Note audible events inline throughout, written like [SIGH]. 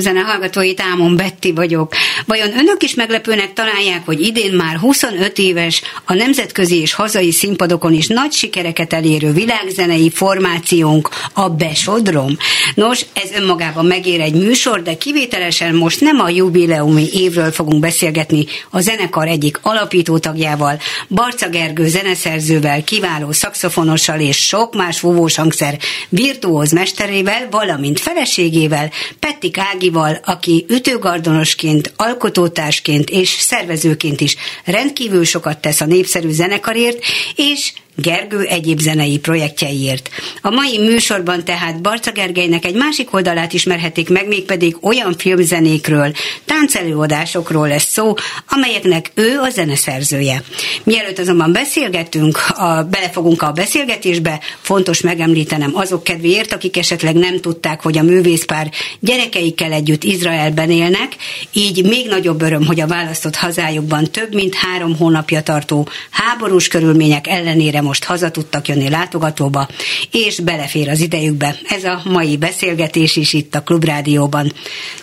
Örömzene hallgatói, Ámon Betti vagyok. Vajon önök is meglepőnek találják, hogy idén már 25 éves, a nemzetközi és hazai színpadokon is nagy sikereket elérő világzenei formációnk, a Besodrom? Nos, ez önmagában megér egy műsor, de kivételesen most nem a jubileumi évről fogunk beszélgetni a zenekar egyik alapító tagjával, Barca Gergő zeneszerzővel, kiváló szakszofonossal és sok más fúvós hangszer virtuóz mesterével, valamint feleségével, Petti Ágival, aki ütőgardonosként, alkotótársként és szervezőként is rendkívül sokat tesz a népszerű zenekarért, és Gergő egyéb zenei projektjeiért. A mai műsorban tehát Barca Gergelynek egy másik oldalát ismerhetik meg, mégpedig olyan filmzenékről, táncelőadásokról lesz szó, amelyeknek ő a zeneszerzője. Mielőtt azonban beszélgetünk, a, belefogunk a beszélgetésbe, fontos megemlítenem azok kedvéért, akik esetleg nem tudták, hogy a művészpár gyerekeikkel együtt Izraelben élnek, így még nagyobb öröm, hogy a választott hazájukban több mint három hónapja tartó háborús körülmények ellenére most haza tudtak jönni látogatóba, és belefér az idejükbe. Ez a mai beszélgetés is itt a Klubrádióban.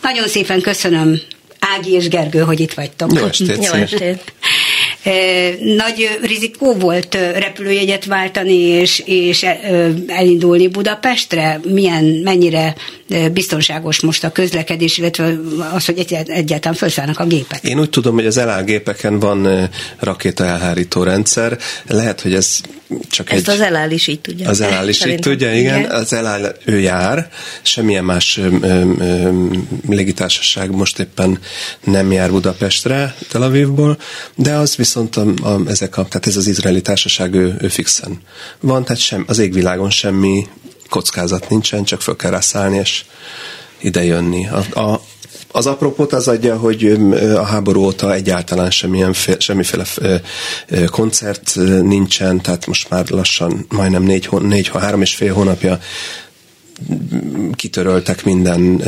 Nagyon szépen köszönöm Ági és Gergő, hogy itt vagytok. Jó estét! Jó estét. [LAUGHS] Nagy rizikó volt repülőjegyet váltani és, és elindulni Budapestre? Milyen, mennyire biztonságos most a közlekedés, illetve az, hogy egyáltalán felszállnak a gépek? Én úgy tudom, hogy az elágépeken van rakéta elhárító rendszer. Lehet, hogy ez csak Ezt egy... az eláll is így tudja. Az eláll is így tudja, igen. igen. Az eláll, ő jár, semmilyen más ö, ö, légitársaság most éppen nem jár Budapestre, Tel Avivból, de az viszont a, a, ezek a, tehát ez az izraeli társaság ő, ő fixen van, tehát sem, az égvilágon semmi kockázat nincsen, csak föl kell rá szállni és ide jönni. A, a, az apropót az adja, hogy a háború óta egyáltalán semmilyen, semmiféle koncert nincsen, tehát most már lassan majdnem négy, négy három és fél hónapja kitöröltek minden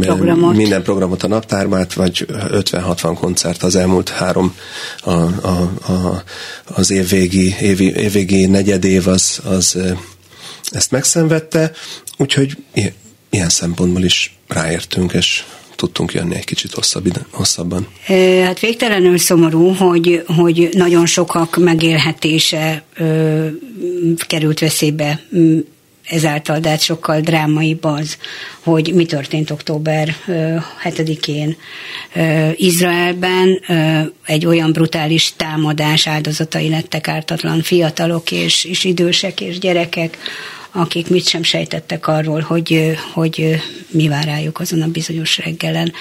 programot. minden programot a naptárbát, vagy 50-60 koncert az elmúlt három a, a, a, az évvégi, évi, évvégi negyedév az, az ezt megszenvedte, úgyhogy ilyen szempontból is ráértünk, és tudtunk jönni egy kicsit hosszabb, hosszabban. Hát végtelenül szomorú, hogy, hogy nagyon sokak megélhetése ö, került veszélybe ezáltal, de hát sokkal drámaibb az, hogy mi történt október 7-én Izraelben. Egy olyan brutális támadás áldozatai lettek ártatlan fiatalok és, és idősek és gyerekek, akik mit sem sejtettek arról, hogy, hogy mi vár rájuk azon a bizonyos reggelen.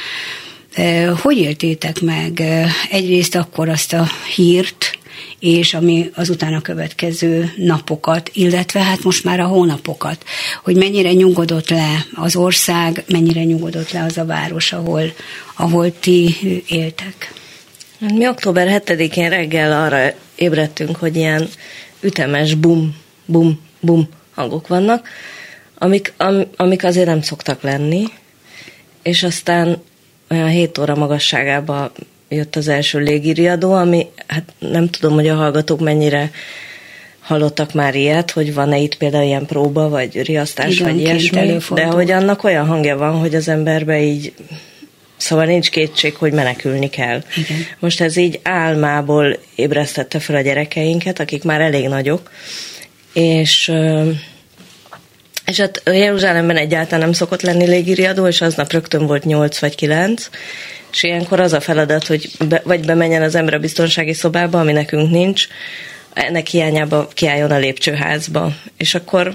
Hogy éltétek meg egyrészt akkor azt a hírt, és ami az utána következő napokat, illetve hát most már a hónapokat, hogy mennyire nyugodott le az ország, mennyire nyugodott le az a város, ahol, ahol ti éltek. Mi október 7-én reggel arra ébredtünk, hogy ilyen ütemes bum, bum, bum hangok vannak, amik, am, amik azért nem szoktak lenni, és aztán olyan 7 óra magasságába jött az első légiriadó, ami hát nem tudom, hogy a hallgatók mennyire hallottak már ilyet, hogy van-e itt például ilyen próba, vagy riasztás, Igen, vagy ilyesmi, de hogy annak olyan hangja van, hogy az emberbe így Szóval nincs kétség, hogy menekülni kell. Igen. Most ez így álmából ébresztette fel a gyerekeinket, akik már elég nagyok, és és hát Jeruzsálemben egyáltalán nem szokott lenni légiriadó, és aznap rögtön volt 8 vagy 9, és ilyenkor az a feladat, hogy be, vagy bemenjen az ember a biztonsági szobába, ami nekünk nincs, ennek hiányába kiálljon a lépcsőházba. És akkor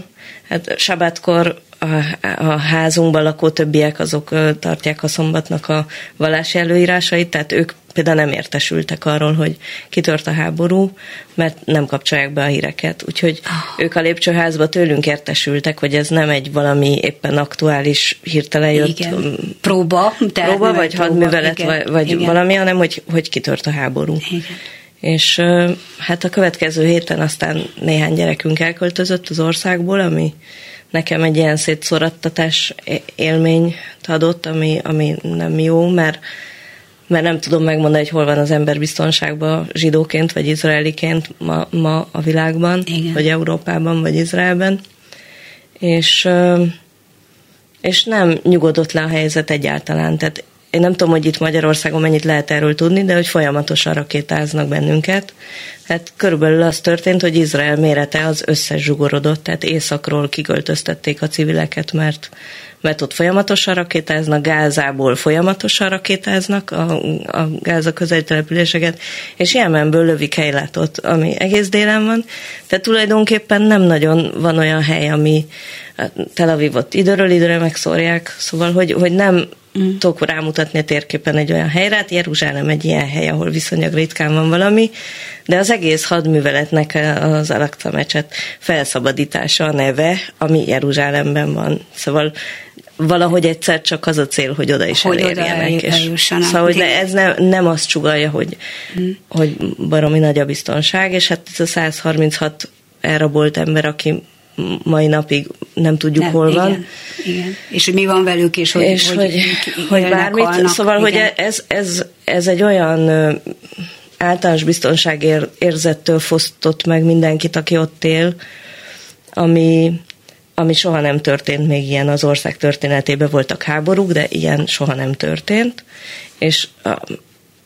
hát sabátkor a, a házunkban lakó többiek azok tartják a szombatnak a vallási előírásait, tehát ők például nem értesültek arról, hogy kitört a háború, mert nem kapcsolják be a híreket. Úgyhogy oh. ők a lépcsőházba tőlünk értesültek, hogy ez nem egy valami éppen aktuális hirtelen jött igen. próba, próba vagy próba, hadművelet, igen. vagy, vagy igen. valami, hanem hogy, hogy kitört a háború. Igen. És hát a következő héten aztán néhány gyerekünk elköltözött az országból, ami nekem egy ilyen szétszorattatás élményt adott, ami, ami nem jó, mert mert nem tudom megmondani, hogy hol van az ember biztonságban zsidóként vagy izraeliként ma, ma a világban, Igen. vagy Európában, vagy Izraelben. És, és nem nyugodott le a helyzet egyáltalán. Tehát én nem tudom, hogy itt Magyarországon mennyit lehet erről tudni, de hogy folyamatosan rakétáznak bennünket. Tehát körülbelül az történt, hogy Izrael mérete az összes zsugorodott, tehát északról kiköltöztették a civileket, mert, mert ott folyamatosan rakétáznak, Gázából folyamatosan rakétáznak a, a Gáza közeli településeket, és Jemenből lövik helylátot, ami egész délen van. Tehát tulajdonképpen nem nagyon van olyan hely, ami Tel Avivot időről időre megszórják, szóval hogy, hogy nem mm. tudok rámutatni a térképen egy olyan helyre, hát Jeruzsálem egy ilyen hely, ahol viszonylag ritkán van valami, de az egész hadműveletnek az Alakta mecset felszabadítása a neve, ami Jeruzsálemben van. Szóval valahogy egyszer csak az a cél, hogy oda is hogy elérjenek. Oda és szóval, hogy ne, ez nem, nem azt csugalja, hogy, mm. hogy baromi nagy a biztonság, és hát ez a 136 elrabolt ember, aki mai napig nem tudjuk, nem, hol van. Igen, igen. És hogy mi van velük, és hogy, és hogy, hogy, hogy bármit. Halnak, szóval, igen. hogy ez, ez, ez egy olyan általános biztonságérzettől fosztott meg mindenkit, aki ott él, ami, ami soha nem történt még ilyen az ország történetében voltak háborúk, de ilyen soha nem történt, és a,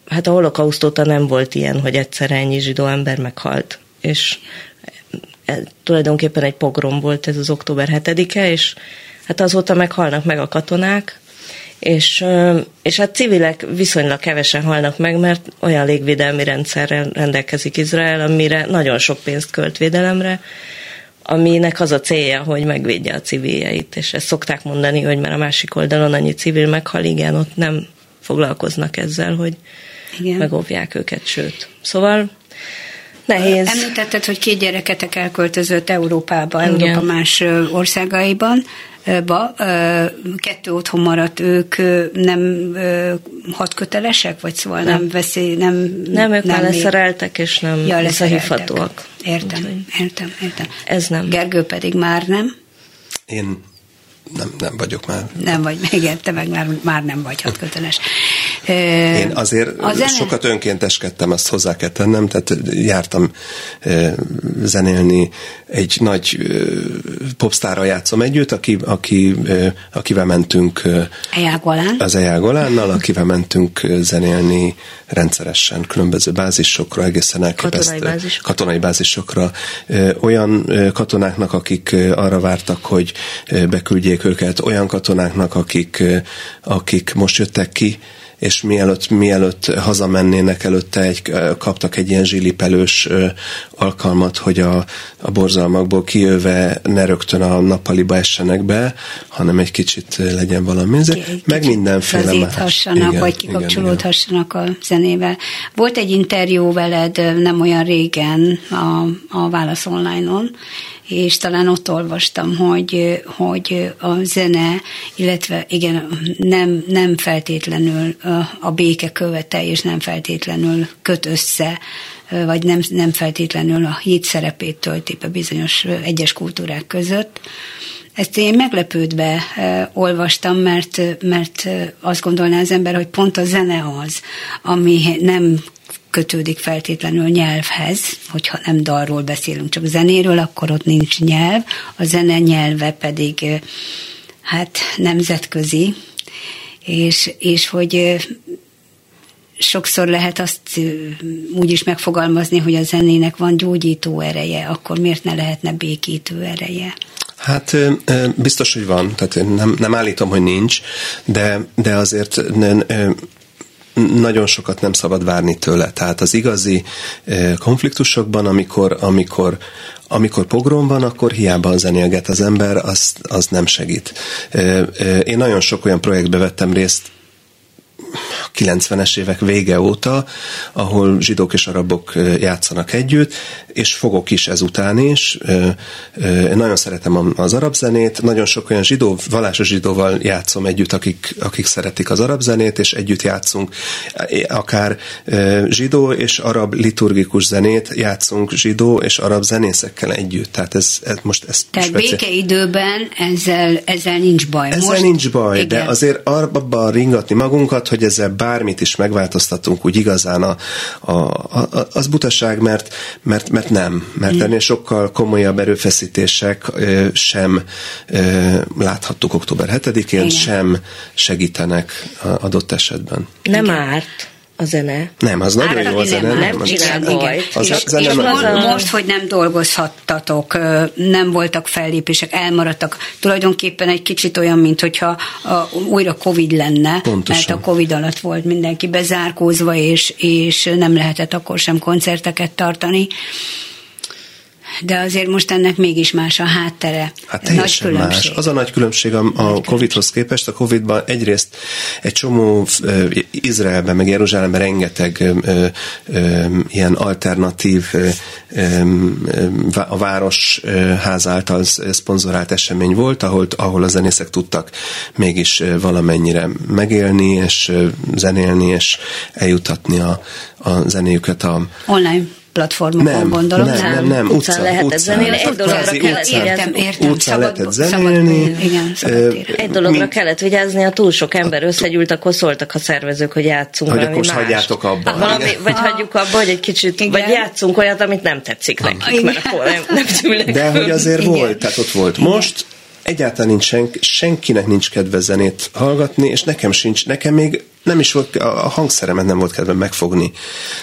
hát a holokauszt óta nem volt ilyen, hogy egyszer ennyi zsidó ember meghalt, és tulajdonképpen egy pogrom volt ez az október 7-e, és hát azóta meghalnak meg a katonák, és, és hát civilek viszonylag kevesen halnak meg, mert olyan légvédelmi rendszerrel rendelkezik Izrael, amire nagyon sok pénzt költ védelemre, aminek az a célja, hogy megvédje a civiljeit, és ezt szokták mondani, hogy már a másik oldalon annyi civil meghal, igen, ott nem foglalkoznak ezzel, hogy igen. megóvják őket, sőt. Szóval Nehéz. Említetted, hogy két gyereketek elköltözött Európába, Igen. Európa más országaiban. Ba, kettő otthon maradt, ők nem hatkötelesek, vagy szóval nem, nem veszély, nem... Nem, ők nem leszereltek, és nem ja, visszahívhatóak. Értem, értem, értem. Ez nem. Gergő pedig már nem? Én nem, nem vagyok már. Nem vagy, [LAUGHS] még te meg már, már nem vagy hatköteles. Én azért a zene... sokat önkénteskedtem, azt hozzá kell tennem, tehát jártam zenélni egy nagy popstárral játszom együtt, aki, aki, akivel mentünk Ejágolán. az Ejágolánnal, akivel mentünk zenélni rendszeresen különböző bázisokra, egészen elképesztő katonai, bázis. katonai bázisokra. Olyan katonáknak, akik arra vártak, hogy beküldjék őket, olyan katonáknak, akik, akik most jöttek ki, és mielőtt, mielőtt hazamennének, előtte egy, kaptak egy ilyen zsilipelős alkalmat, hogy a, a borzalmakból kijöve ne rögtön a nappaliba essenek be, hanem egy kicsit legyen valami. Egy meg mindenféle más. Igen, vagy kikapcsolódhassanak igen, igen. a zenével. Volt egy interjú veled nem olyan régen a, a Válasz online-on, és talán ott olvastam, hogy, hogy a zene, illetve igen, nem, nem feltétlenül a béke követe, és nem feltétlenül köt össze, vagy nem, nem feltétlenül a híd szerepét tölti be bizonyos egyes kultúrák között. Ezt én meglepődve olvastam, mert, mert azt gondolná az ember, hogy pont a zene az, ami nem kötődik feltétlenül nyelvhez, hogyha nem dalról beszélünk, csak zenéről, akkor ott nincs nyelv, a zene nyelve pedig hát nemzetközi, és, és hogy sokszor lehet azt úgy is megfogalmazni, hogy a zenének van gyógyító ereje, akkor miért ne lehetne békítő ereje? Hát biztos, hogy van, tehát nem, nem állítom, hogy nincs, de, de azért nagyon sokat nem szabad várni tőle. Tehát az igazi konfliktusokban, amikor, amikor amikor pogrom van, akkor hiába zenélget az ember, az, az nem segít. Én nagyon sok olyan projektbe vettem részt, 90-es évek vége óta, ahol zsidók és arabok játszanak együtt, és fogok is ezután is. Én nagyon szeretem az arab zenét, nagyon sok olyan zsidó, vallásos zsidóval játszom együtt, akik, akik szeretik az arab zenét, és együtt játszunk akár zsidó és arab liturgikus zenét játszunk zsidó és arab zenészekkel együtt. Tehát ez, ez most ez Tehát speciál... békeidőben ezzel, ezzel nincs baj. Ezzel most, nincs baj, igen. de azért abban ringatni magunkat, hogy ezzel bármit is megváltoztatunk, úgy igazán a, a, a, az butaság, mert, mert, mert nem. Mert mm. ennél sokkal komolyabb erőfeszítések sem láthattuk október 7-én, sem segítenek adott esetben. Nem árt a zene. Nem, az nagyon jó a zene. Nem, nem csinál baj. Az és, zene és most, most, hogy nem dolgozhattatok, nem voltak fellépések, elmaradtak, tulajdonképpen egy kicsit olyan, mint hogyha újra Covid lenne, Pontosan. mert a Covid alatt volt mindenki bezárkózva, és, és nem lehetett akkor sem koncerteket tartani de azért most ennek mégis más a háttere. Hát nagy más. Az a nagy különbség a, a Covid-hoz képest. A Covid-ban egyrészt egy csomó Izraelben, meg Jeruzsálemben rengeteg uh, uh, ilyen alternatív a város ház által szponzorált esemény volt, ahol, ahol a zenészek tudtak mégis valamennyire megélni, és zenélni, és eljutatni a, a zenéjüket a... Online platformokon nem, gondolom. Nem, nem, nem, nem utcán, utcán lehetett zenélni, egy dologra kellett értem, értem, utcán lehetett zenélni. Igen, egy dologra mint, kellett vigyázni, ha túl sok ember összegyűlt, akkor szóltak a szervezők, hogy játszunk hogy valami most hagyjátok abba. Valami, vagy hagyjuk abba, hogy egy kicsit, igen. vagy játszunk olyat, amit nem tetszik nekik, mert akkor nem, nem tűnnek De hogy azért igen. volt, tehát ott volt. Most egyáltalán nincs senk, senkinek nincs kedve zenét hallgatni, és nekem sincs, nekem még nem is volt, a hangszeremet nem volt kedve megfogni.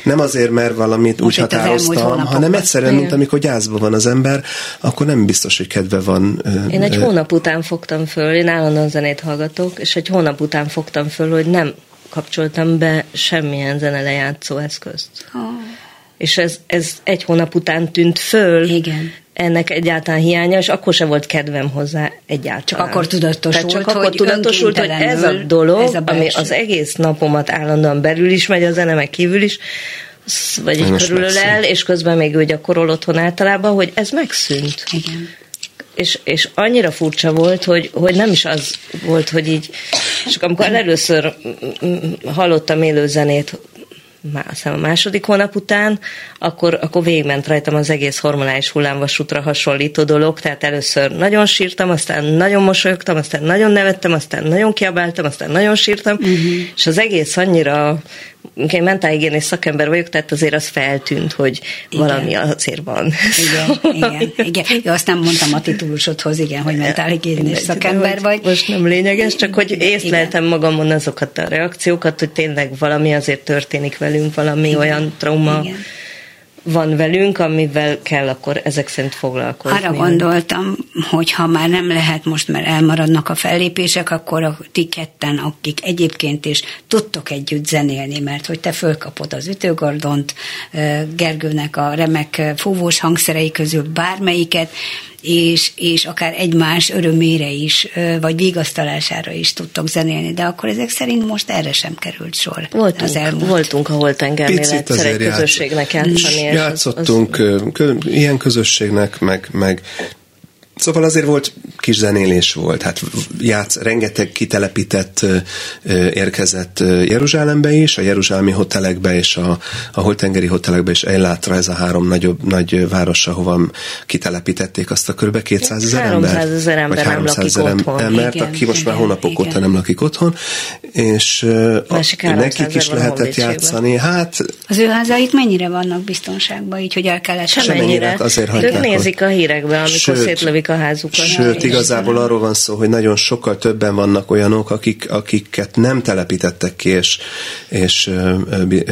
Nem azért, mert valamit Most úgy határoztam, hanem egyszerűen, mint amikor gyászban van az ember, akkor nem biztos, hogy kedve van. Én egy hónap után fogtam föl, én állandóan zenét hallgatok, és egy hónap után fogtam föl, hogy nem kapcsoltam be semmilyen zenelejátszó eszközt. Oh. És ez, ez egy hónap után tűnt föl. Igen ennek egyáltalán hiánya, és akkor se volt kedvem hozzá egyáltalán. Csak akkor tudatosult, Tehát csak akkor tudatosult, hogy ez a dolog, ez a ami az egész napomat állandóan belül is megy, a zene meg kívül is, vagy így körülöl el, és közben még ő gyakorol otthon általában, hogy ez megszűnt. Igen. és, és annyira furcsa volt, hogy, hogy nem is az volt, hogy így, és amikor először hallottam élőzenét, azt a második hónap után, akkor, akkor végigment rajtam az egész hormonális hullámvasútra hasonlító dolog, tehát először nagyon sírtam, aztán nagyon mosolyogtam, aztán nagyon nevettem, aztán nagyon kiabáltam, aztán nagyon sírtam, uh-huh. és az egész annyira én mentálhigiénés szakember vagyok, tehát azért az feltűnt, hogy igen. valami azért van. Igen, [LAUGHS] igen, igen. Ja, azt nem mondtam a titulusodhoz, igen, hogy mentálhigiénés szakember vagy. Most nem lényeges, csak hogy észleltem magamon azokat a reakciókat, hogy tényleg valami azért történik velünk, valami igen. olyan trauma. Igen van velünk, amivel kell akkor ezek szerint foglalkozni. Arra gondoltam, hogy ha már nem lehet most, mert elmaradnak a fellépések, akkor a ti ketten, akik egyébként is tudtok együtt zenélni, mert hogy te fölkapod az ütőgordont, Gergőnek a remek fúvós hangszerei közül bármelyiket, és, és akár egymás örömére is, vagy vigasztalására is tudtok zenélni, de akkor ezek szerint most erre sem került sor. Voltunk, az elmúlt. voltunk ahol tengernél egyszer egy közösségnek játszani. Játszottunk az... ilyen közösségnek, meg, meg Szóval azért volt kis zenélés volt, hát játsz, rengeteg kitelepített érkezett Jeruzsálembe is, a jeruzsálemi hotelekbe és a, a holtengeri hotelekbe is ellátra ez a három nagyobb, nagy város, ahova kitelepítették azt a kb. 200 ezer ember. 300 ezer ember vagy 300 ezer embert, igen, aki most igen, már hónapok igen. óta nem lakik otthon, és a, nekik is lehetett játszani. Hát, az ő házaik mennyire vannak biztonságban, így, hogy el kellett semennyire. Azért ők nézik a hírekbe, amikor Sőt, szétlövik a házukat. Sőt, igazából arról van szó, hogy nagyon sokkal többen vannak olyanok, akik, akiket nem telepítettek ki, és, és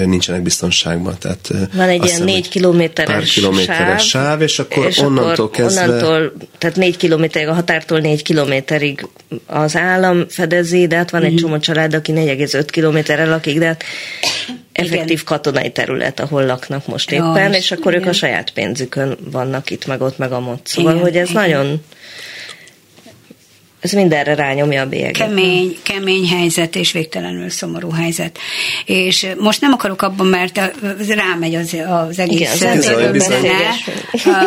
nincsenek biztonságban. Tehát, van egy ilyen négy kilométeres, pár kilométeres sáv, sáv, és akkor és onnantól akkor kezdve... Onnantól, tehát négy kilométerig, a határtól négy kilométerig az állam fedezi, de hát van egy mm. csomó család, aki 4,5 kilométerre lakik, de hát effektív igen. katonai terület, ahol laknak most éppen, ja, és akkor igen. ők a saját pénzükön vannak itt, meg ott, meg a mod. Szóval, igen, hogy ez igen. nagyon ez mindenre rányomja a bélyeget. Kemény, kemény helyzet és végtelenül szomorú helyzet. És most nem akarok abban, mert rámegy az, az egész Igen,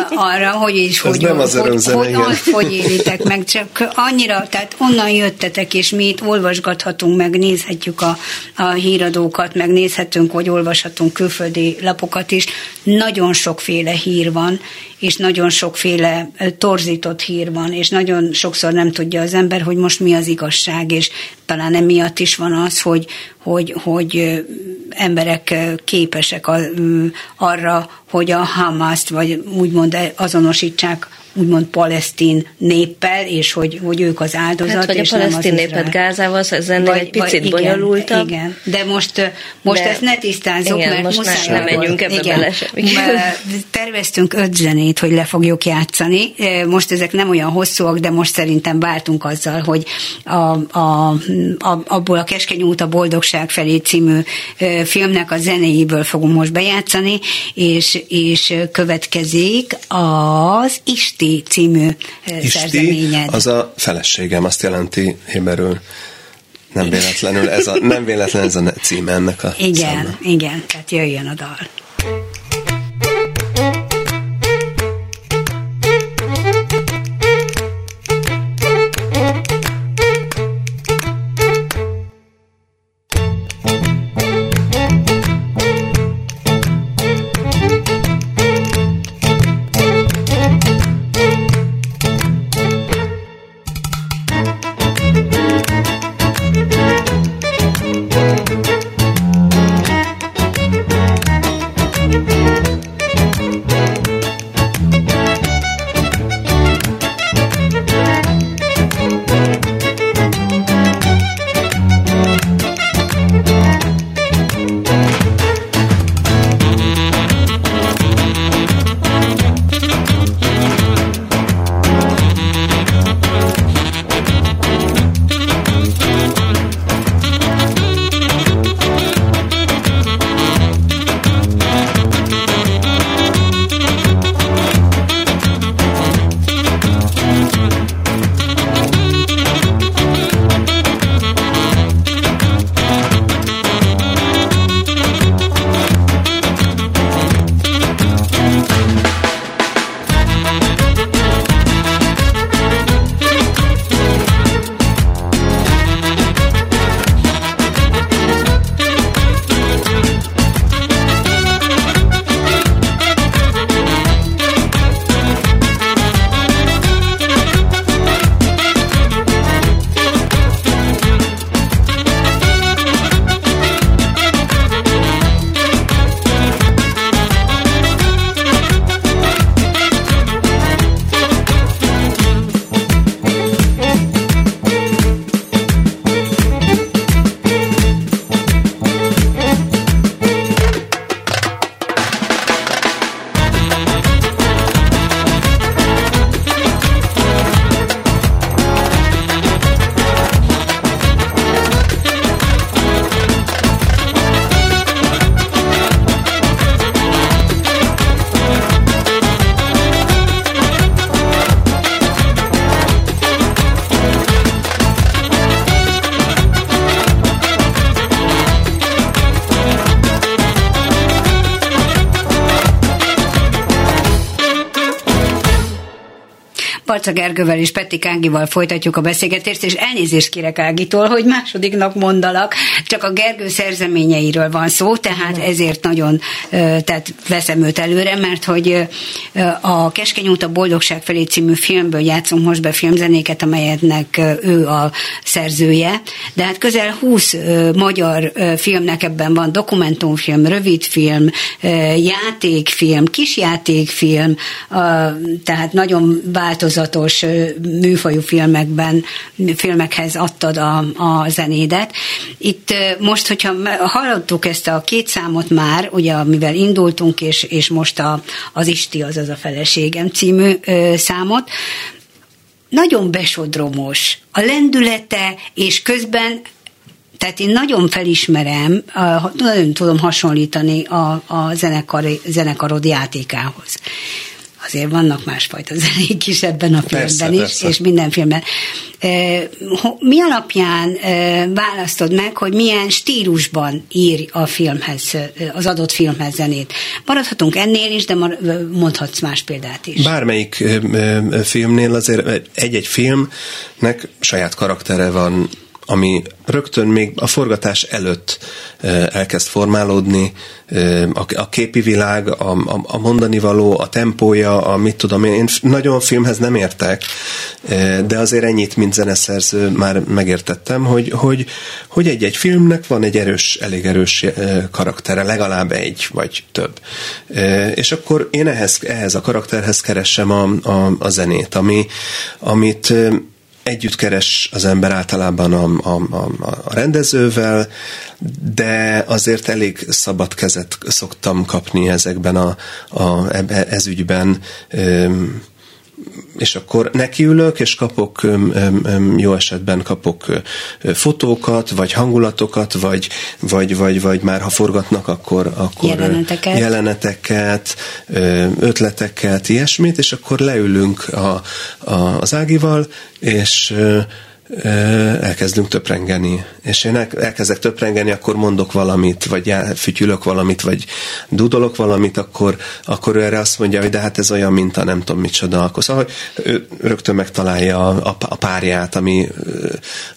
arra, hogy is, hogy, nem az hogy, hogy, hogy, hogy élitek meg, csak annyira, tehát onnan jöttetek, és mi itt olvasgathatunk, meg nézhetjük a, a híradókat, meg nézhetünk, hogy olvashatunk külföldi lapokat is. Nagyon sokféle hír van, és nagyon sokféle torzított hír van, és nagyon sokszor nem tudja az ember, hogy most mi az igazság, és talán emiatt is van az, hogy, hogy, hogy emberek képesek arra, hogy a Hamaszt, vagy úgymond azonosítsák úgymond palesztin néppel, és hogy, hogy ők az áldozat. Hát, vagy és a palesztin népet Gázával, ez ennél vagy, egy picit vagy, bonyolultabb. Igen, de most, most de, ezt ne tisztázzuk, igen, mert most muszáj nem, nem megyünk ebbe igen, bele. Terveztünk öt zenét, hogy le fogjuk játszani. Most ezek nem olyan hosszúak, de most szerintem váltunk azzal, hogy a, a, a, abból a Keskeny út a boldogság felé című filmnek a zenéjéből fogunk most bejátszani, és, és következik az Isten Isti című Isti szerzeményed. az a feleségem, azt jelenti héberül. Nem véletlenül ez a, nem véletlen ez a címe ennek a Igen, számnak. igen, tehát jöjjön a dal. Palca Gergővel és Petti Ágival folytatjuk a beszélgetést, és elnézést kérek Ágitól, hogy másodiknak mondalak, csak a Gergő szerzeményeiről van szó, tehát ezért nagyon tehát veszem őt előre, mert hogy a Keskeny út a boldogság felé című filmből játszom most be filmzenéket, amelyetnek ő a szerzője, de hát közel 20 magyar filmnek ebben van dokumentumfilm, rövidfilm, játékfilm, kisjátékfilm, tehát nagyon változatos műfajú filmekben, filmekhez adtad a, a zenédet. Itt most, hogyha hallottuk ezt a két számot már, ugye, mivel indultunk, és, és most a, az Isti, azaz a feleségem című ö, számot, nagyon besodromos a lendülete, és közben tehát én nagyon felismerem, nagyon tudom hasonlítani a, a zenekar, zenekarod játékához azért vannak másfajta zenék is ebben a filmben persze, is, persze. és minden filmben. Mi alapján választod meg, hogy milyen stílusban ír a filmhez, az adott filmhez zenét? Maradhatunk ennél is, de mondhatsz más példát is. Bármelyik filmnél azért egy-egy filmnek saját karaktere van, ami rögtön még a forgatás előtt elkezd formálódni, a képi világ, a, a, a mondani való, a tempója, a mit tudom én, én nagyon filmhez nem értek, de azért ennyit, mint zeneszerző már megértettem, hogy, hogy, hogy egy-egy filmnek van egy erős, elég erős karaktere, legalább egy vagy több. És akkor én ehhez, ehhez a karakterhez keresem a, a, a zenét, ami, amit együtt keres az ember általában a, a, a, a rendezővel, de azért elég szabad kezet szoktam kapni ezekben a, a ez ügyben és akkor nekiülök, és kapok, jó esetben kapok fotókat, vagy hangulatokat, vagy, vagy, vagy, vagy már ha forgatnak, akkor, akkor jeleneteket. jeleneteket, ötleteket, ilyesmit, és akkor leülünk a, a, az Ágival, és elkezdünk töprengeni. És én elkezdek töprengeni, akkor mondok valamit, vagy fütyülök valamit, vagy dudolok valamit, akkor, akkor ő erre azt mondja, hogy de hát ez olyan, mint a nem tudom micsoda. Akkor szóval ő rögtön megtalálja a, a párját, ami,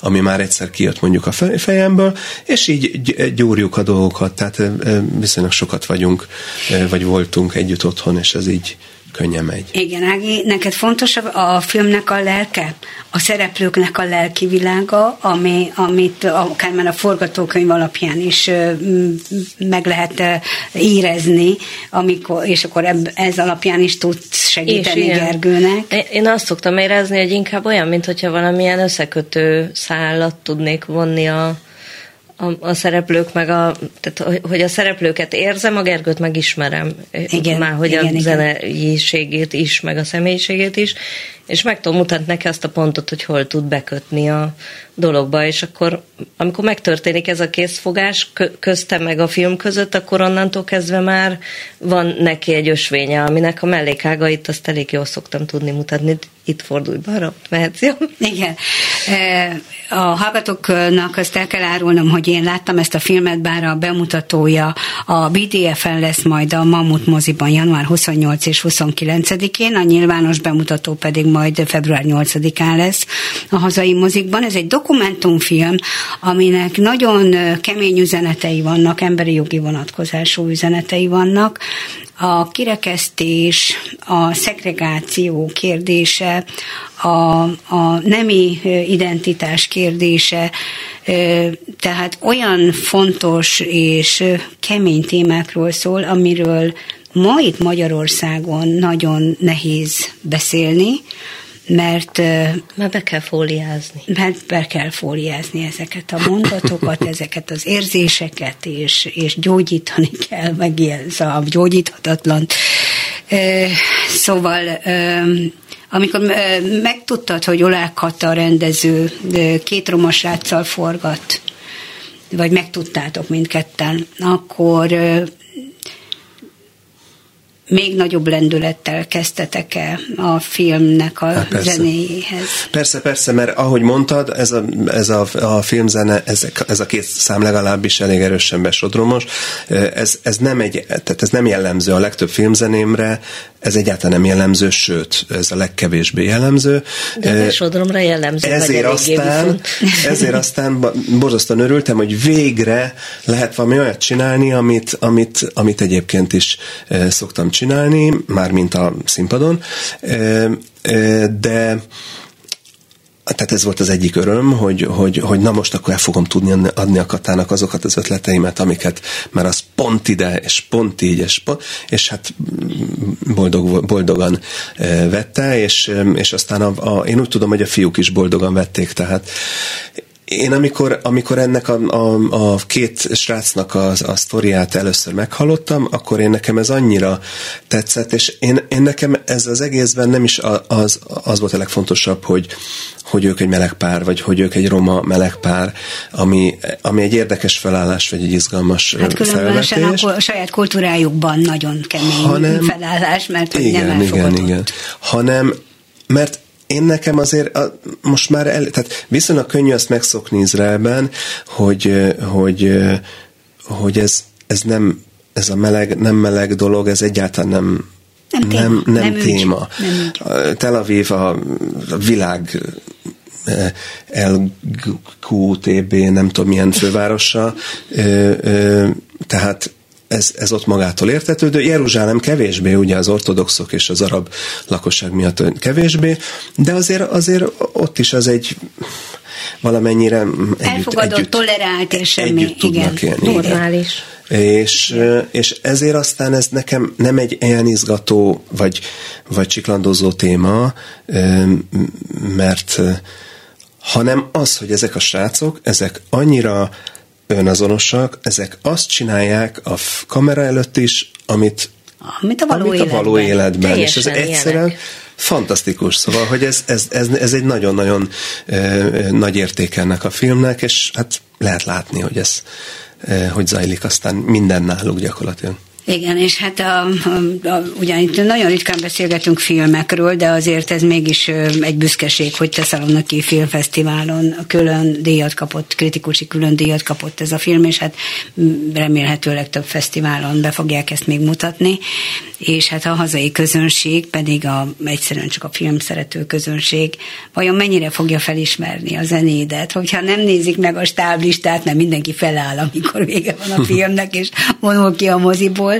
ami már egyszer kijött mondjuk a fejemből, és így gyúrjuk a dolgokat. Tehát viszonylag sokat vagyunk, vagy voltunk együtt otthon, és ez így könnyen megy. Igen, Ági, neked fontos a filmnek a lelke? A szereplőknek a lelki világa, ami, amit akár már a forgatókönyv alapján is meg lehet érezni, amikor, és akkor ez alapján is tudsz segíteni és Gergőnek. Én azt szoktam érezni, hogy inkább olyan, mint hogyha valamilyen összekötő szállat tudnék vonni a, a, a szereplők, meg a, tehát, hogy a szereplőket érzem, a Gergőt megismerem. Igen, Már hogy igen, a zeneiségét is, meg a személyiségét is, és meg tudom mutatni neki azt a pontot, hogy hol tud bekötni a dologba, és akkor amikor megtörténik ez a készfogás közte meg a film között, akkor onnantól kezdve már van neki egy ösvénye, aminek a mellékágait azt elég jól szoktam tudni mutatni. Itt fordulj balra, mehetsz, jó? Igen. A hallgatóknak azt el kell árulnom, hogy én láttam ezt a filmet, bár a bemutatója a BDF-en lesz majd a Mamut moziban január 28 és 29-én, a nyilvános bemutató pedig majd február 8-án lesz a hazai mozikban. Ez egy dokumentumfilm, aminek nagyon kemény üzenetei vannak, emberi jogi vonatkozású üzenetei vannak. A kirekesztés, a szegregáció kérdése, a, a nemi identitás kérdése, tehát olyan fontos és kemény témákról szól, amiről ma itt Magyarországon nagyon nehéz beszélni, mert... Mert be kell fóliázni. Mert be kell fóliázni ezeket a mondatokat, [LAUGHS] ezeket az érzéseket, és, és gyógyítani kell, meg ilyen, szóval gyógyíthatatlan. Szóval amikor megtudtad, hogy Olák Kata rendező két romasráccal forgat, vagy megtudtátok mindketten, akkor még nagyobb lendülettel kezdtetek el a filmnek a hát persze. zenéhez. Persze, persze, mert ahogy mondtad, ez a, ez a, a filmzene, ez, ez a két szám legalábbis elég erősen besodromos. Ez, ez, nem egy, tehát ez nem jellemző a legtöbb filmzenémre, ez egyáltalán nem jellemző, sőt, ez a legkevésbé jellemző. De a sodromra jellemző. [LAUGHS] Ezért aztán, ezért aztán borzasztóan örültem, hogy végre lehet valami olyat csinálni, amit, amit, amit egyébként is szoktam csinálni, mármint a színpadon, de tehát ez volt az egyik öröm, hogy, hogy, hogy na most akkor el fogom tudni adni a Katának azokat az ötleteimet, amiket már az pont ide, és pont így, és, pont, és hát boldog, boldogan vette, és, és aztán a, a, én úgy tudom, hogy a fiúk is boldogan vették, tehát én amikor, amikor ennek a, a, a két srácnak a, a sztoriát először meghallottam, akkor én nekem ez annyira tetszett, és én, én nekem ez az egészben nem is az, az volt a legfontosabb, hogy, hogy ők egy meleg pár, vagy hogy ők egy roma meleg pár, ami, ami egy érdekes felállás, vagy egy izgalmas hát különösen a, a saját kultúrájukban nagyon kemény hanem, felállás, mert igen, nem elfogadott. Igen, igen. Hanem, mert én nekem azért a, most már el, tehát viszonylag könnyű azt megszokni Izraelben, hogy, hogy, hogy ez, ez nem ez a meleg, nem meleg dolog, ez egyáltalán nem, nem, téma. nem, nem, nem téma. Nem Tel Aviv a, a világ LQTB, nem tudom milyen fővárosa, tehát ez, ez ott magától értetődő. Jeruzsálem kevésbé, ugye az ortodoxok és az arab lakosság miatt kevésbé, de azért, azért ott is az egy valamennyire együtt, Elfogadott, együtt, tolerált és semmi, együtt tudnak igen, élni. Normális. És, és ezért aztán ez nekem nem egy olyan izgató vagy, vagy csiklandozó téma, mert hanem az, hogy ezek a srácok, ezek annyira önazonosak, ezek azt csinálják a kamera előtt is, amit, amit a való amit életben. A való életben. és ez egyszerűen ilyenek. fantasztikus. Szóval, hogy ez, ez, ez, ez egy nagyon-nagyon eh, nagy érték ennek a filmnek, és hát lehet látni, hogy ez eh, hogy zajlik aztán minden náluk gyakorlatilag. Igen, és hát a, a, a, ugyan itt nagyon ritkán beszélgetünk filmekről, de azért ez mégis egy büszkeség, hogy Tesszaloniki Filmfesztiválon külön díjat kapott, kritikusi külön díjat kapott ez a film, és hát remélhetőleg több fesztiválon be fogják ezt még mutatni, és hát a hazai közönség, pedig a, egyszerűen csak a film szerető közönség, vajon mennyire fogja felismerni a zenédet, hogyha nem nézik meg a stáblistát, mert mindenki feláll, amikor vége van a [LAUGHS] filmnek, és vonul ki a moziból,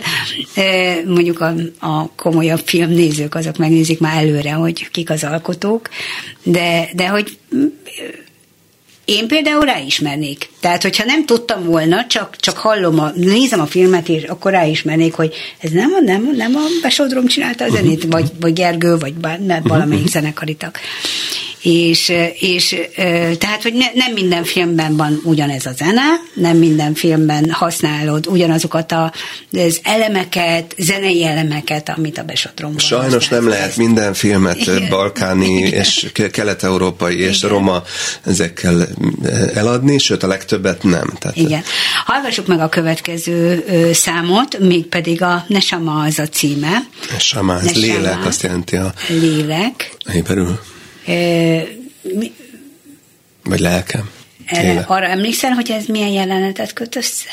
mondjuk a, a komolyabb filmnézők azok megnézik már előre, hogy kik az alkotók, de, de hogy én például ráismernék. Tehát, hogyha nem tudtam volna, csak, csak hallom, a, nézem a filmet, és akkor ráismernék, hogy ez nem a, nem, nem a Besodrom csinálta a zenét, vagy, vagy Gergő, vagy valamelyik zenekaritak és, és tehát, hogy ne, nem minden filmben van ugyanez a zene, nem minden filmben használod ugyanazokat a, az elemeket, zenei elemeket, amit a besodromban Sajnos nem lehet minden filmet Igen. balkáni [LAUGHS] és kelet-európai és roma ezekkel eladni, sőt a legtöbbet nem. Tehát Igen. Hallgassuk meg a következő számot, mégpedig a Nesama az a címe. Nesama, ez Nesama, lélek, azt jelenti a lélek. Héberül. Mi, Vagy lelkem. Erre, arra emlékszel, hogy ez milyen jelenetet köt össze?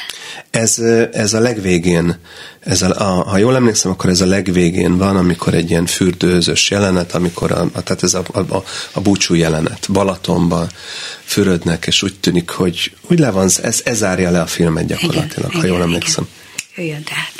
Ez, ez a legvégén, ez a, a, ha jól emlékszem, akkor ez a legvégén van, amikor egy ilyen fürdőzös jelenet, amikor a, a, tehát ez a, a, a búcsú jelenet, Balatonban fürödnek, és úgy tűnik, hogy úgy le van, ez, ez zárja le a filmet gyakorlatilag, igen, ha jól emlékszem. Igen. Jöjjön tehát.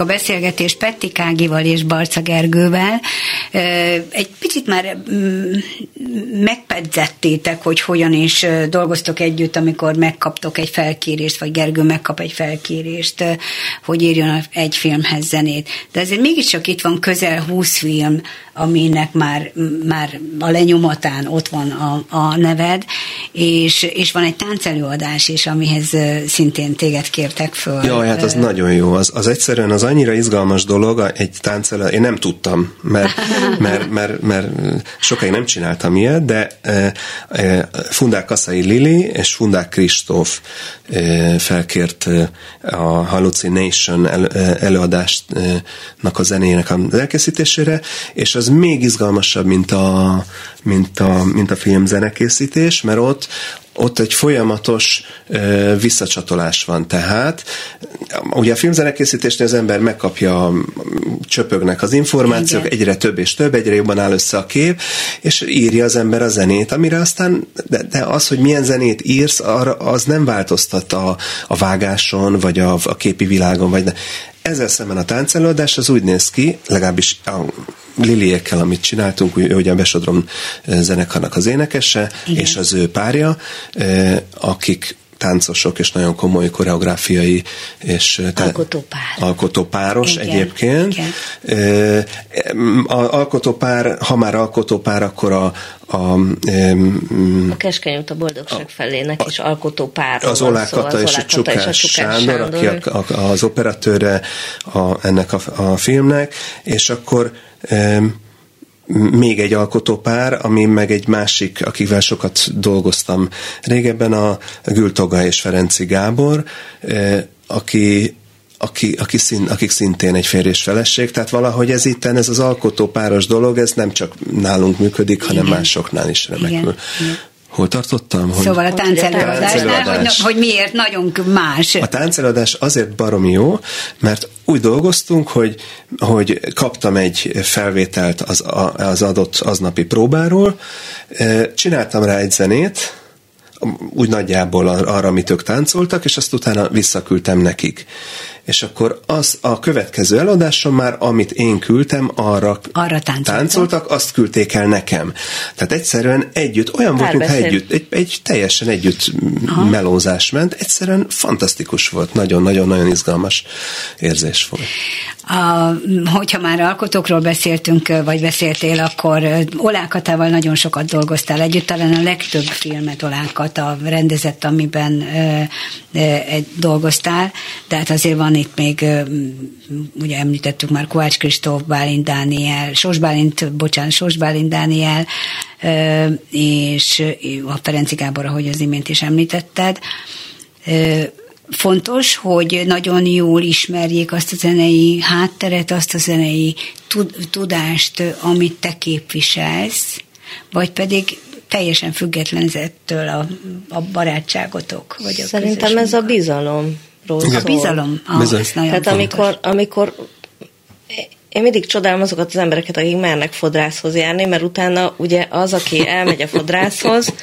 A beszélgetést Petti Kágival és Barca Gergővel. Egy picit már mm, megpedzettétek, hogy hogyan is dolgoztok együtt, amikor megkaptok egy felkérést, vagy Gergő megkap egy felkérést, hogy írjon egy filmhez zenét. De azért mégiscsak itt van közel 20 film, aminek már, már a lenyomatán ott van a, a neved, és, és van egy táncelőadás is, amihez szintén téged kértek föl. Jaj, hát az nagyon jó. Az, az egyszerűen az annyira izgalmas dolog, egy táncelő, én nem tudtam, mert, [LAUGHS] mert, mert, mert sokáig nem csináltam ilyet, de Fundák Kaszai Lili és Fundák Kristóf felkért a Hallucination el, előadásnak a zenének az elkészítésére, és az még izgalmasabb, mint a, mint a, mint a film zenekészítés, mert ott ott egy folyamatos ö, visszacsatolás van. Tehát ugye a filmzenekészítésnél az ember megkapja, csöpögnek az információk, Igen. egyre több és több, egyre jobban áll össze a kép, és írja az ember a zenét, amire aztán, de, de az, hogy milyen zenét írsz, arra, az nem változtat a, a vágáson, vagy a, a képi világon, vagy ne. Ezzel szemben a táncelőadás az úgy néz ki, legalábbis Liliekkel, amit csináltunk, ugye a Besodrom zenekarnak az énekese, Igen. és az ő párja, akik táncosok, és nagyon komoly koreográfiai és alkotópár. alkotópáros Igen. egyébként. Igen. alkotópár, ha már alkotópár, akkor a, a, a Keskeny út a boldogság felének is alkotó pár. Az Olá Kata és, a Csukás, Sándor, Sándor, aki a, a, az operatőre a, ennek a, a filmnek, és akkor még egy alkotópár, ami meg egy másik, akivel sokat dolgoztam régebben, a Gültoga és Ferenci Gábor, aki aki, aki szín, akik szintén egy férj és feleség, tehát valahogy ez itt, ez az alkotó páros dolog, ez nem csak nálunk működik, hanem Igen. másoknál is remekül. Igen. Hol tartottam? Hogy szóval a táncelőadásnál, hogy, hogy miért nagyon más. A táncelőadás azért baromi jó, mert úgy dolgoztunk, hogy, hogy kaptam egy felvételt az, az adott aznapi próbáról, csináltam rá egy zenét, úgy nagyjából arra, amit ők táncoltak, és azt utána visszaküldtem nekik és akkor az a következő eladáson már, amit én küldtem, arra, arra táncoltak. táncoltak, azt küldték el nekem. Tehát egyszerűen együtt, olyan volt, mintha együtt, egy, egy teljesen együtt Aha. melózás ment, egyszerűen fantasztikus volt, nagyon-nagyon-nagyon izgalmas érzés volt. A, hogyha már alkotókról beszéltünk, vagy beszéltél, akkor Olákatával nagyon sokat dolgoztál együtt, talán a legtöbb filmet Olákata rendezett, amiben ö, ö, dolgoztál, de hát azért van itt még, ugye említettük már Kovács Kristóf, Bálint Dániel, Sos Bálint, bocsánat, Sos Bálint Dániel, és a Ferenci Gábor, ahogy az imént is említetted. Fontos, hogy nagyon jól ismerjék azt a zenei hátteret, azt a zenei tudást, amit te képviselsz, vagy pedig teljesen független ettől a, a barátságotok? Vagy a Szerintem ez a bizalom ról A bizalom. Ah, Tehát amikor, amikor én mindig csodálom azokat az embereket, akik mernek fodrászhoz járni, mert utána ugye az, aki elmegy a fodrászhoz,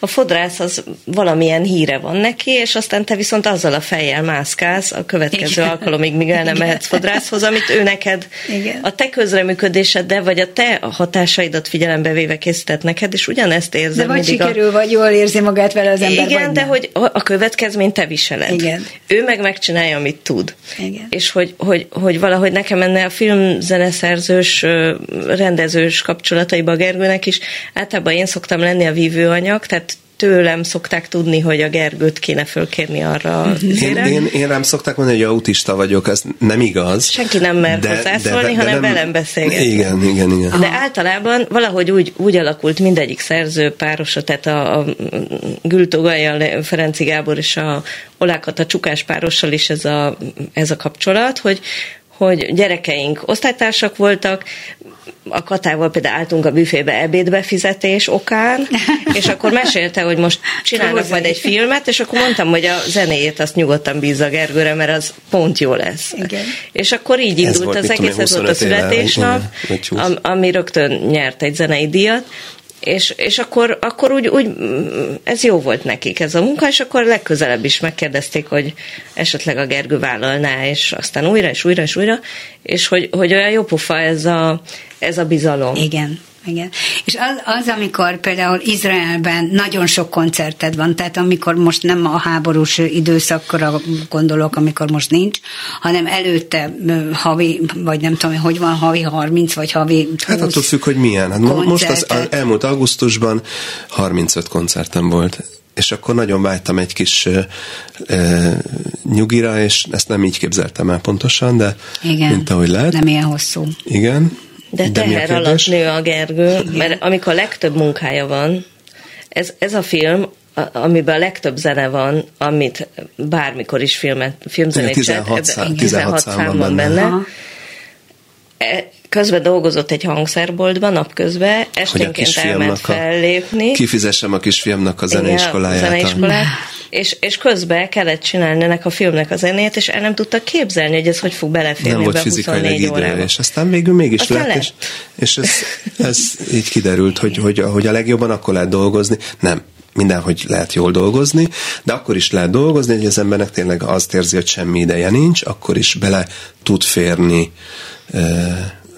a fodrász az valamilyen híre van neki, és aztán te viszont azzal a fejjel mászkálsz a következő Igen. alkalomig, míg el nem mehetsz fodrászhoz, amit ő neked Igen. a te közreműködéseddel, vagy a te hatásaidat figyelembe véve készített neked, és ugyanezt érzem. De vagy sikerül, a... vagy jól érzi magát vele az ember, Igen, de nem. hogy a következményt te viseled. Igen. Ő meg megcsinálja, amit tud. Igen. És hogy, hogy, hogy valahogy nekem enne a film zeneszerzős, rendezős kapcsolataiba a Gergőnek is. Általában én szoktam lenni a vívőanyag, tehát tőlem szokták tudni, hogy a Gergőt kéne fölkérni arra én, én, én rám szokták mondani, hogy autista vagyok, ez nem igaz. Senki nem mer de, hozzászólni, de, de, hanem nem, velem beszélgetni. Igen, igen, igen. De általában valahogy úgy, úgy alakult mindegyik szerző párosa, tehát a, a Gültogajjal, Ferenci Gábor és a Olákat a Csukás párossal is ez a, ez a kapcsolat, hogy hogy gyerekeink osztálytársak voltak, a Katával például álltunk a büfébe ebédbefizetés okán, [LAUGHS] és akkor mesélte, hogy most csinálnak majd egy filmet, és akkor mondtam, hogy a zenéjét azt nyugodtan bízza Gergőre, mert az pont jó lesz. Igen. És akkor így indult ez az egész, ez volt a születésnap, ami rögtön nyert egy zenei díjat, és, és akkor, akkor úgy, úgy, ez jó volt nekik ez a munka, és akkor legközelebb is megkérdezték, hogy esetleg a Gergő vállalná, és aztán újra, és újra, és újra, és hogy, hogy olyan jó pofa ez a, ez a bizalom. Igen. Igen. És az, az, amikor például Izraelben nagyon sok koncerted van, tehát amikor most nem a háborús időszakra gondolok, amikor most nincs, hanem előtte havi, vagy nem tudom, hogy van, havi 30, vagy havi 20 Hát attól függ, hogy milyen. Hát most az elmúlt augusztusban 35 koncertem volt és akkor nagyon vágytam egy kis e, nyugira, és ezt nem így képzeltem el pontosan, de Igen, mint ahogy lehet. Nem ilyen hosszú. Igen. De, de teher alatt nő a Gergő, Igen. mert amikor a legtöbb munkája van, ez, ez a film, amiben a legtöbb zene van, amit bármikor is filmet, filmzenét 16, szám, 16 szám van benne. benne. Közben dolgozott egy hangszerboltban, napközben, esténként elment fellépni. Kifizessem a kisfiamnak a zeneiskoláját. A zeneiskolát és, és közben kellett csinálni ennek a filmnek a zenét, és el nem tudta képzelni, hogy ez hogy fog beleférni nem volt fizikailag idő, és aztán végül mégis Aztán lett, és, és ez, ez így kiderült, hogy, hogy, hogy a legjobban akkor lehet dolgozni. Nem, mindenhogy lehet jól dolgozni, de akkor is lehet dolgozni, hogy az embernek tényleg azt érzi, hogy semmi ideje nincs, akkor is bele tud férni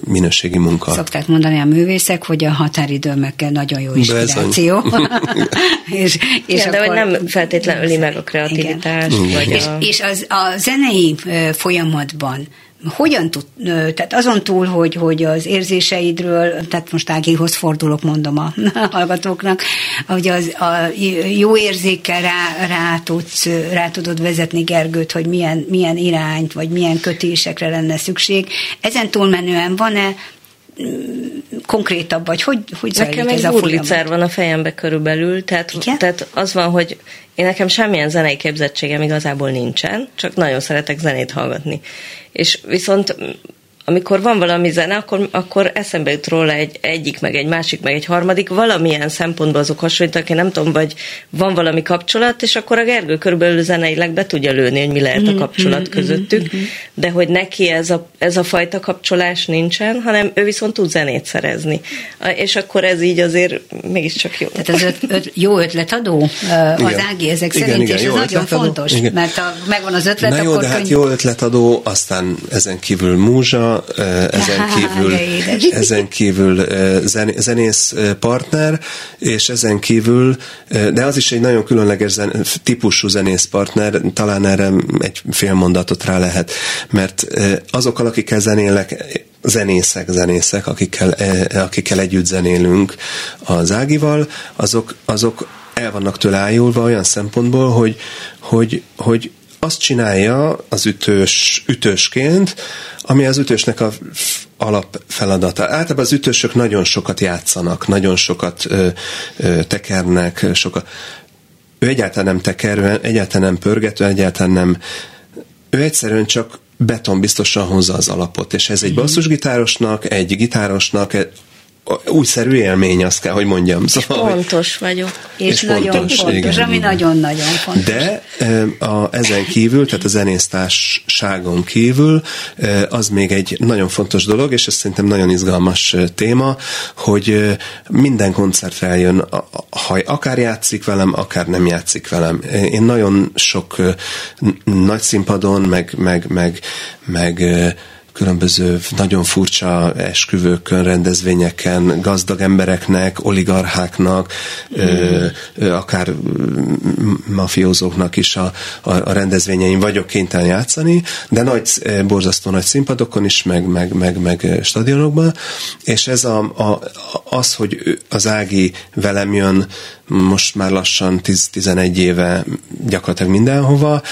minőségi munka. Szokták mondani a művészek, hogy a határidőmekkel nagyon jó inspiráció. [LAUGHS] [LAUGHS] és, és Igen, akkor, de hogy nem feltétlenül öli meg a kreativitást. Vagy és, a... és az, a zenei folyamatban hogyan tud, tehát azon túl, hogy, hogy az érzéseidről, tehát most Ágihoz fordulok, mondom a [LAUGHS] hallgatóknak, hogy az, a jó érzékkel rá, rá, tudsz, rá tudod vezetni Gergőt, hogy milyen, milyen irányt, vagy milyen kötésekre lenne szükség. Ezen túlmenően van-e konkrétabb, vagy hogy, hogy Nekem ez egy a van a fejembe körülbelül, tehát, tehát az van, hogy én nekem semmilyen zenei képzettségem igazából nincsen, csak nagyon szeretek zenét hallgatni. És viszont amikor van valami zene, akkor, akkor eszembe jut róla egy egyik, meg egy másik, meg egy harmadik, valamilyen szempontból azok hasonlítanak, én nem tudom, vagy van valami kapcsolat, és akkor a Gergő körülbelül zeneileg be tudja lőni, hogy mi lehet a mhm, kapcsolat mhm, közöttük, mhm, de hogy neki ez a, ez a fajta kapcsolás nincsen, hanem ő viszont tud zenét szerezni. És akkor ez így azért mégiscsak jó. Tehát ez öt, öt, jó ötletadó az igen. Ági ezek igen, szerint, igen, és ez nagyon fontos, igen. mert ha megvan az ötlet, Na jó, akkor de hát jó ötletadó, aztán ezen kívül múzsa, [LAUGHS] ezen kívül, ezen kívül zenész partner, és ezen kívül, de az is egy nagyon különleges zen, típusú zenész partner, talán erre egy fél mondatot rá lehet, mert azokkal, akikkel zenélek, zenészek, zenészek, akikkel, akikkel együtt zenélünk az Ágival, azok, azok el vannak tőle ájulva olyan szempontból, hogy, hogy, hogy azt csinálja az ütős, ütősként, ami az ütősnek a alapfeladata. Általában az ütősök nagyon sokat játszanak, nagyon sokat ö, ö, tekernek, sokat. Ő egyáltalán nem teker, egyáltalán nem pörgető, egyáltalán nem. Ő egyszerűen csak beton biztosan hozza az alapot, és ez egy mhm. basszusgitárosnak, egy gitárosnak, újszerű élmény, azt kell, hogy mondjam. Szóval, pontos vagyok. És, és nagyon fontos, fontos igen. ami nagyon-nagyon fontos. De a, ezen kívül, tehát a zenésztárságon kívül az még egy nagyon fontos dolog, és ez szerintem nagyon izgalmas téma, hogy minden koncertre eljön, ha akár játszik velem, akár nem játszik velem. Én nagyon sok nagy színpadon, meg, meg, meg, meg különböző nagyon furcsa esküvőkön, rendezvényeken, gazdag embereknek, oligarcháknak, mm. akár mafiózóknak is a, a, a rendezvényein vagyok kénytelen játszani, de nagy, borzasztó nagy színpadokon is, meg, meg, meg, meg stadionokban, és ez a, a, az, hogy az Ági velem jön most már lassan 10-11 éve gyakorlatilag mindenhova,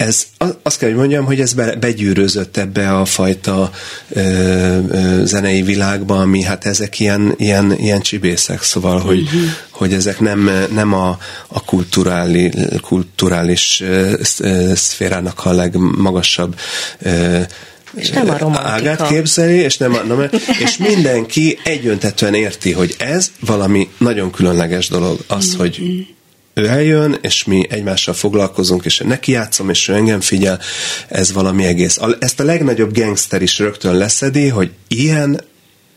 ez, azt kell, hogy mondjam, hogy ez be, begyűrözött ebbe a fajta ö, ö, zenei világba, ami hát ezek ilyen, ilyen, ilyen csibészek, szóval, uh-huh. hogy, mhm. hogy ezek nem, nem a, a kulturális, kulturális szférának a legmagasabb ö, és nem a romantika. ágát képzeli, és, nem a, nem, és mindenki egyöntetően érti, hogy ez valami nagyon különleges dolog. Az, mm-hmm. hogy ő eljön, és mi egymással foglalkozunk, és neki játszom, és ő engem figyel, ez valami egész. Ezt a legnagyobb gangster is rögtön leszedi, hogy ilyen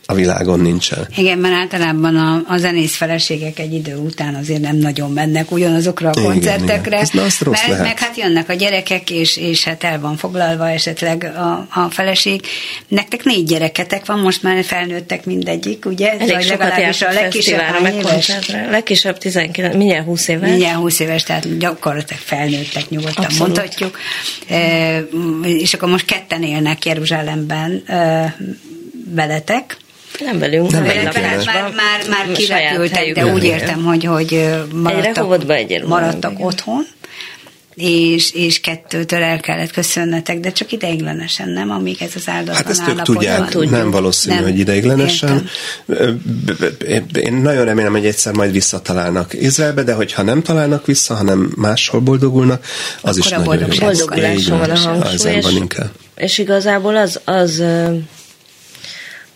a világon nincsen. Igen, mert általában a, a zenész feleségek egy idő után azért nem nagyon mennek ugyanazokra a koncertekre. Igen, igen. Ez, rossz mert, lehet. meg hát jönnek a gyerekek, és, és hát el van foglalva esetleg a, a feleség. Nektek négy gyereketek van, most már felnőttek mindegyik, ugye? Elég Vagy legalábbis a legkisebb éves? Legkisebb 19, mindjárt 20 éves. Mindjárt 20 éves, tehát gyakorlatilag felnőttek nyugodtan Abszolút. mondhatjuk. E, és akkor most ketten élnek Jeruzsálemben e, veletek. Nem velünk, nem velünk. Már, már, már, már kirepültek, de úgy értem, hogy, hogy maradtak, maradtak otthon és, és kettőtől el kellett köszönnetek, de csak ideiglenesen, nem? Amíg ez az áldatlan Hát ezt ők tudják, van. nem valószínű, nem. hogy ideiglenesen. Értem. Én nagyon remélem, hogy egyszer majd visszatalálnak Izraelbe, de hogyha nem találnak vissza, hanem máshol boldogulnak, az Akkor is nagyon jó. Boldogulásra van a hangsúly, és, és igazából az, az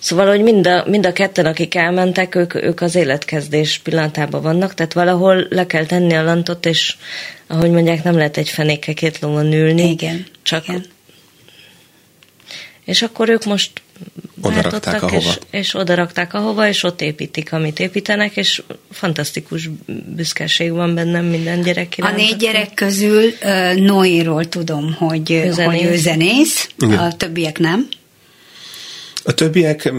Szóval, hogy mind a, mind a ketten, akik elmentek, ők, ők az életkezdés pillanatában vannak, tehát valahol le kell tenni a lantot, és ahogy mondják, nem lehet egy fenéke két lovon ülni. Igen. Csak igen. És akkor ők most odarakták ahova. És, és odarakták ahova, és ott építik, amit építenek, és fantasztikus büszkeség van bennem minden gyerek iránt. A négy gyerek közül uh, Noéról tudom, hogy ő zenész, hogy ő zenész a többiek nem. A többiek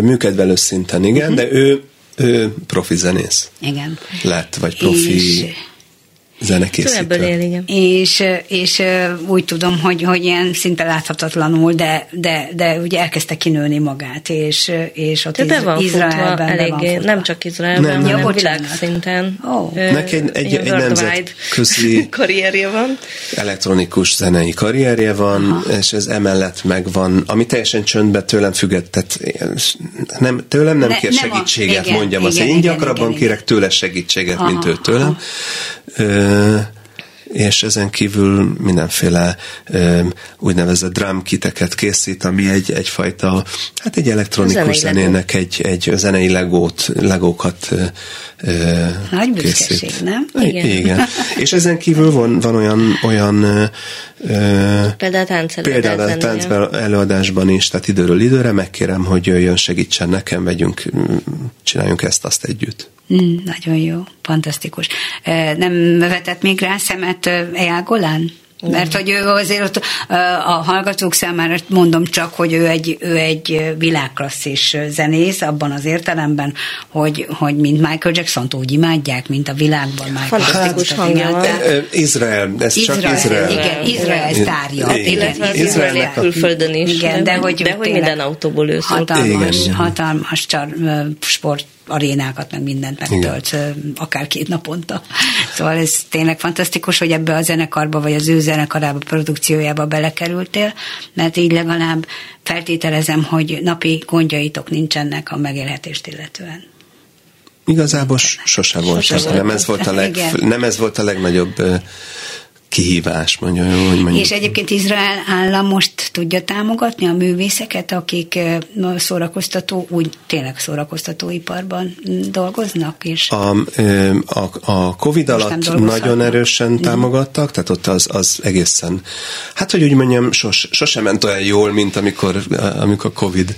műkedvelő szinten, igen, uh-huh. de ő, ő profi zenész. Igen. Lett, vagy profi... És zenekészítő. Ebből él, igen. És, és úgy tudom, hogy, hogy ilyen szinte láthatatlanul, de, de, de ugye elkezdte kinőni magát, és, és ott iz, van Izraelben eléggé, van nem csak Izraelben, nem, hanem világszinten. Oh. Neki egy, egy, egy nemzetközi [LAUGHS] karrierje van. Elektronikus zenei karrierje van, Aha. és ez emellett megvan, ami teljesen csöndbe tőlem függet, tehát nem, tőlem nem ne, kér nem segítséget, a, igen, mondjam igen, azt, én gyakrabban igen, kérek tőle segítséget, Aha, mint ő tőlem. Aha és ezen kívül mindenféle úgynevezett drum kiteket készít, ami egy, egyfajta, hát egy elektronikus zenének egy, egy zenei legót, legókat Nagy készít. nem? Igen. Igen. [LAUGHS] és ezen kívül van, van olyan, olyan például például a tánc előadásban is, tehát időről időre megkérem, hogy jöjjön, segítsen nekem, vegyünk, csináljunk ezt, azt együtt. Mm, nagyon jó, fantasztikus. Nem vetett még rá szemet Eyal Golán? Mert hogy ő azért ott a hallgatók számára mondom csak, hogy ő egy, ő egy világklasszis zenész, abban az értelemben, hogy, hogy mint Michael Jackson úgy imádják, mint a világban Michael Fantasztikus hát, hangja van. Izrael, ez Izrael, csak Izrael. Igen, Izrael sztárja. Igen, Izrael külföldön is. Igen, de hogy, de hogy minden autóból ő Hatalmas, igen. hatalmas csar, sport arénákat, meg mindent megtölt, Igen. akár két naponta. Szóval ez tényleg fantasztikus, hogy ebbe a zenekarba, vagy az ő zenekarába, produkciójába belekerültél, mert így legalább feltételezem, hogy napi gondjaitok nincsenek a megélhetést illetően. Igazából sose volt. Sose volt. Nem, ez volt a leg, nem ez volt a legnagyobb kihívás, mondja, hogy mondjuk. És egyébként Izrael állam most tudja támogatni a művészeket, akik szórakoztató, úgy tényleg szórakoztatóiparban dolgoznak? És a, a, a Covid alatt nagyon erősen támogattak, tehát ott az, az egészen, hát hogy úgy mondjam, sos, sosem ment olyan jól, mint amikor, amikor Covid,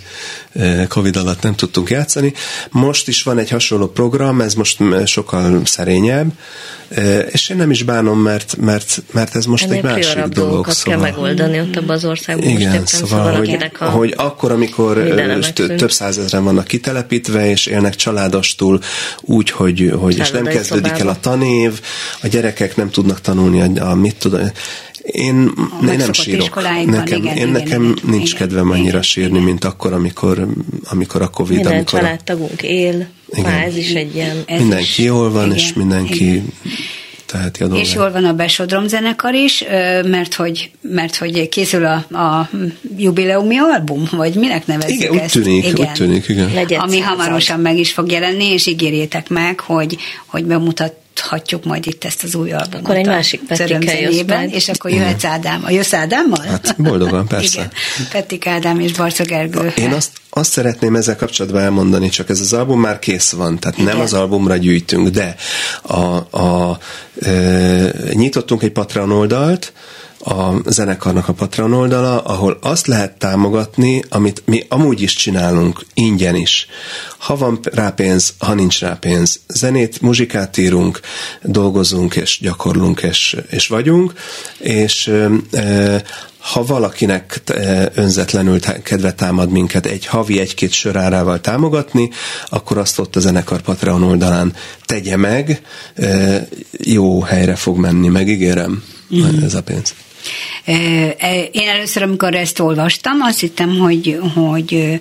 Covid alatt nem tudtunk játszani. Most is van egy hasonló program, ez most sokkal szerényebb, és én nem is bánom, mert, mert, mert ez most Ennél egy másik dolog. Szóval. kell megoldani ott abban az országban. Igen, most szóval, szóval hogy, a hogy akkor, amikor több százezren vannak kitelepítve, és élnek családostul úgy, hogy, hogy és nem kezdődik el a tanév, a gyerekek nem tudnak tanulni a, a mit tudom, én, én nem sírok. Nekem, igen, én nekem igen, nincs igen, kedvem annyira igen, sírni, igen. mint akkor, amikor, amikor a Covid. Minden amikor családtagunk él, igen. Ez is egy ilyen... Ez mindenki is, jól van, igen, és mindenki igen. teheti a dolgát. És jól van a Besodrom zenekar is, mert hogy, mert hogy készül a, a jubileumi album, vagy minek nevezzük igen, ezt? Úgy tűnik, igen, úgy tűnik, igen. Legyen Ami hamarosan meg is fog jelenni, és ígérjétek meg, hogy, hogy bemutat hatjuk majd itt ezt az új albumot. Akkor egy másik jössz És akkor jöhetsz Ádám. A jössz Ádámmal? Hát boldogan, [LAUGHS] persze. Igen. Pettik Ádám és Barca Gergő. Én azt, azt szeretném ezzel kapcsolatban elmondani, csak ez az album már kész van, tehát Igen. nem az albumra gyűjtünk, de a, a, e, nyitottunk egy Patreon oldalt, a zenekarnak a Patreon oldala, ahol azt lehet támogatni, amit mi amúgy is csinálunk, ingyen is. Ha van rá pénz, ha nincs rá pénz. Zenét, muzsikát írunk, dolgozunk és gyakorlunk és, és vagyunk, és e, ha valakinek önzetlenül kedve támad minket egy havi egy-két sörárával támogatni, akkor azt ott a zenekar Patreon oldalán tegye meg, jó helyre fog menni, megígérem, mm. ez a pénz. Én először, amikor ezt olvastam, azt hittem, hogy, hogy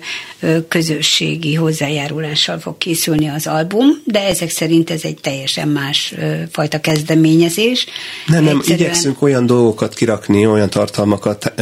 közösségi hozzájárulással fog készülni az album, de ezek szerint ez egy teljesen más fajta kezdeményezés. Nem, nem, Egyszerűen... igyekszünk olyan dolgokat kirakni, olyan tartalmakat,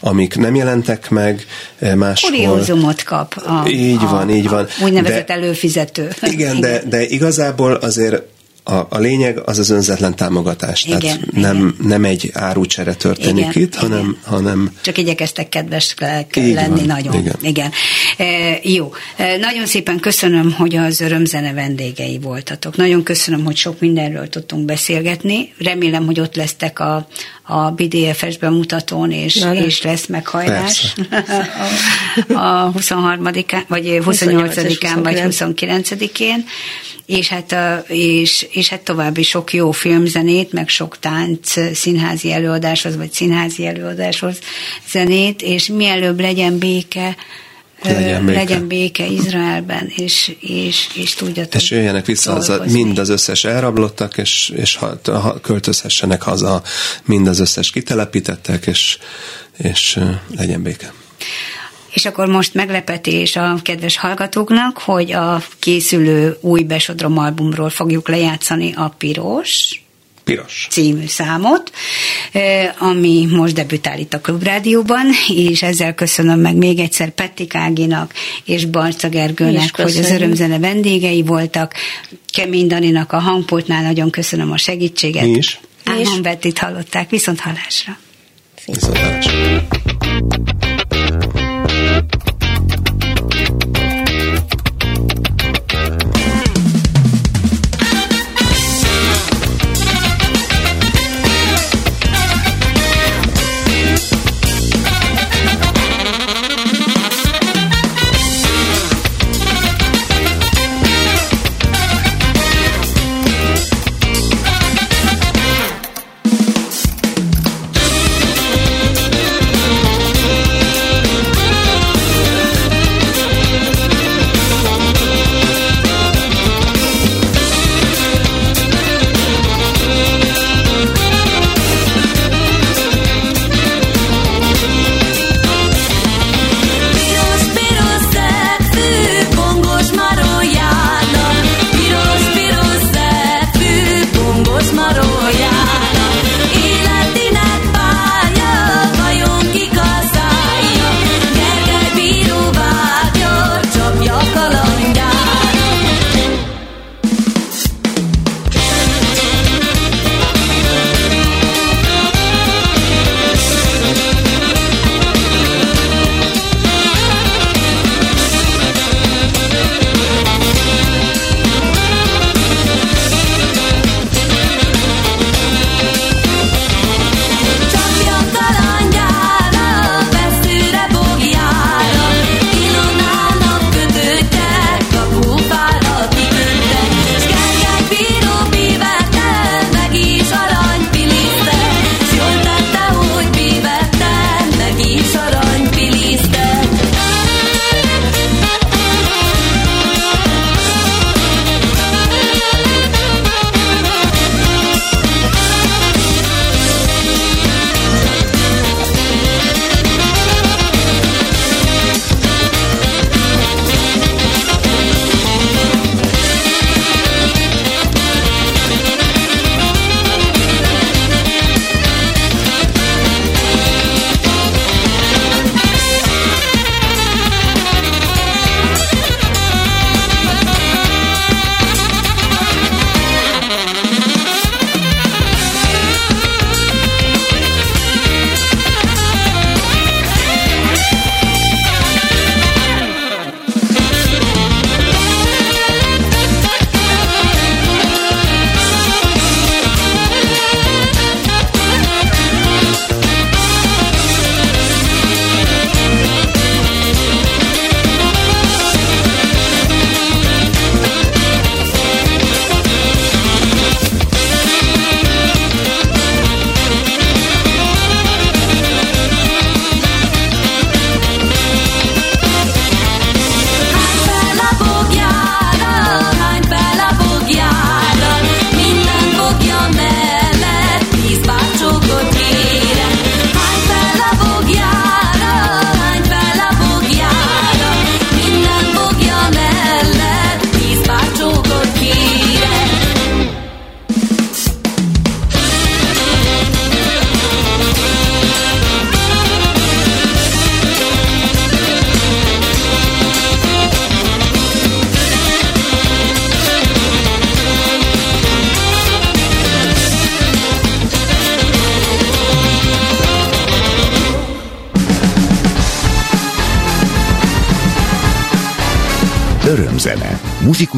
amik nem jelentek meg máshol. Kuriózumot kap. A, így a, van, így van. Úgynevezett de, előfizető. Igen, igen, de, de igazából azért a, a lényeg az az önzetlen támogatás. Igen, Tehát igen. Nem, nem egy árucsere történik igen, itt, igen. hanem, hanem... Csak igyekeztek kedves lenni van, nagyon. Igen. igen. E, jó. E, nagyon szépen köszönöm, hogy az örömzene vendégei voltatok. Nagyon köszönöm, hogy sok mindenről tudtunk beszélgetni. Remélem, hogy ott lesztek a, a BDFS bemutatón, és, Na, és lesz meghajlás [LAUGHS] a, a 23-án, vagy 28-án, vagy 29-én és hát, a, és, és hát további sok jó filmzenét, meg sok tánc színházi előadáshoz, vagy színházi előadáshoz zenét, és mielőbb legyen béke, legyen béke, legyen béke Izraelben, és, és, és tudjatok És jöjjenek vissza haza mind az összes elrablottak, és, és ha, ha költözhessenek haza mind az összes kitelepítettek, és, és legyen béke. És akkor most meglepetés a kedves hallgatóknak, hogy a készülő új Besodrom albumról fogjuk lejátszani a Piros, Piros. című számot, ami most debütál itt a Klubrádióban, és ezzel köszönöm meg még egyszer Pettik Áginak és Barca Gergőnek, hogy az örömzene vendégei voltak. Kemény Daninak a hangpultnál nagyon köszönöm a segítséget. Mi is. Ámon Bettit hallották. Viszont hallásra. Viszont hallásra.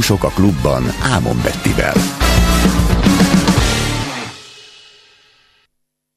Muzsikusok a klubban Ámon Bettivel.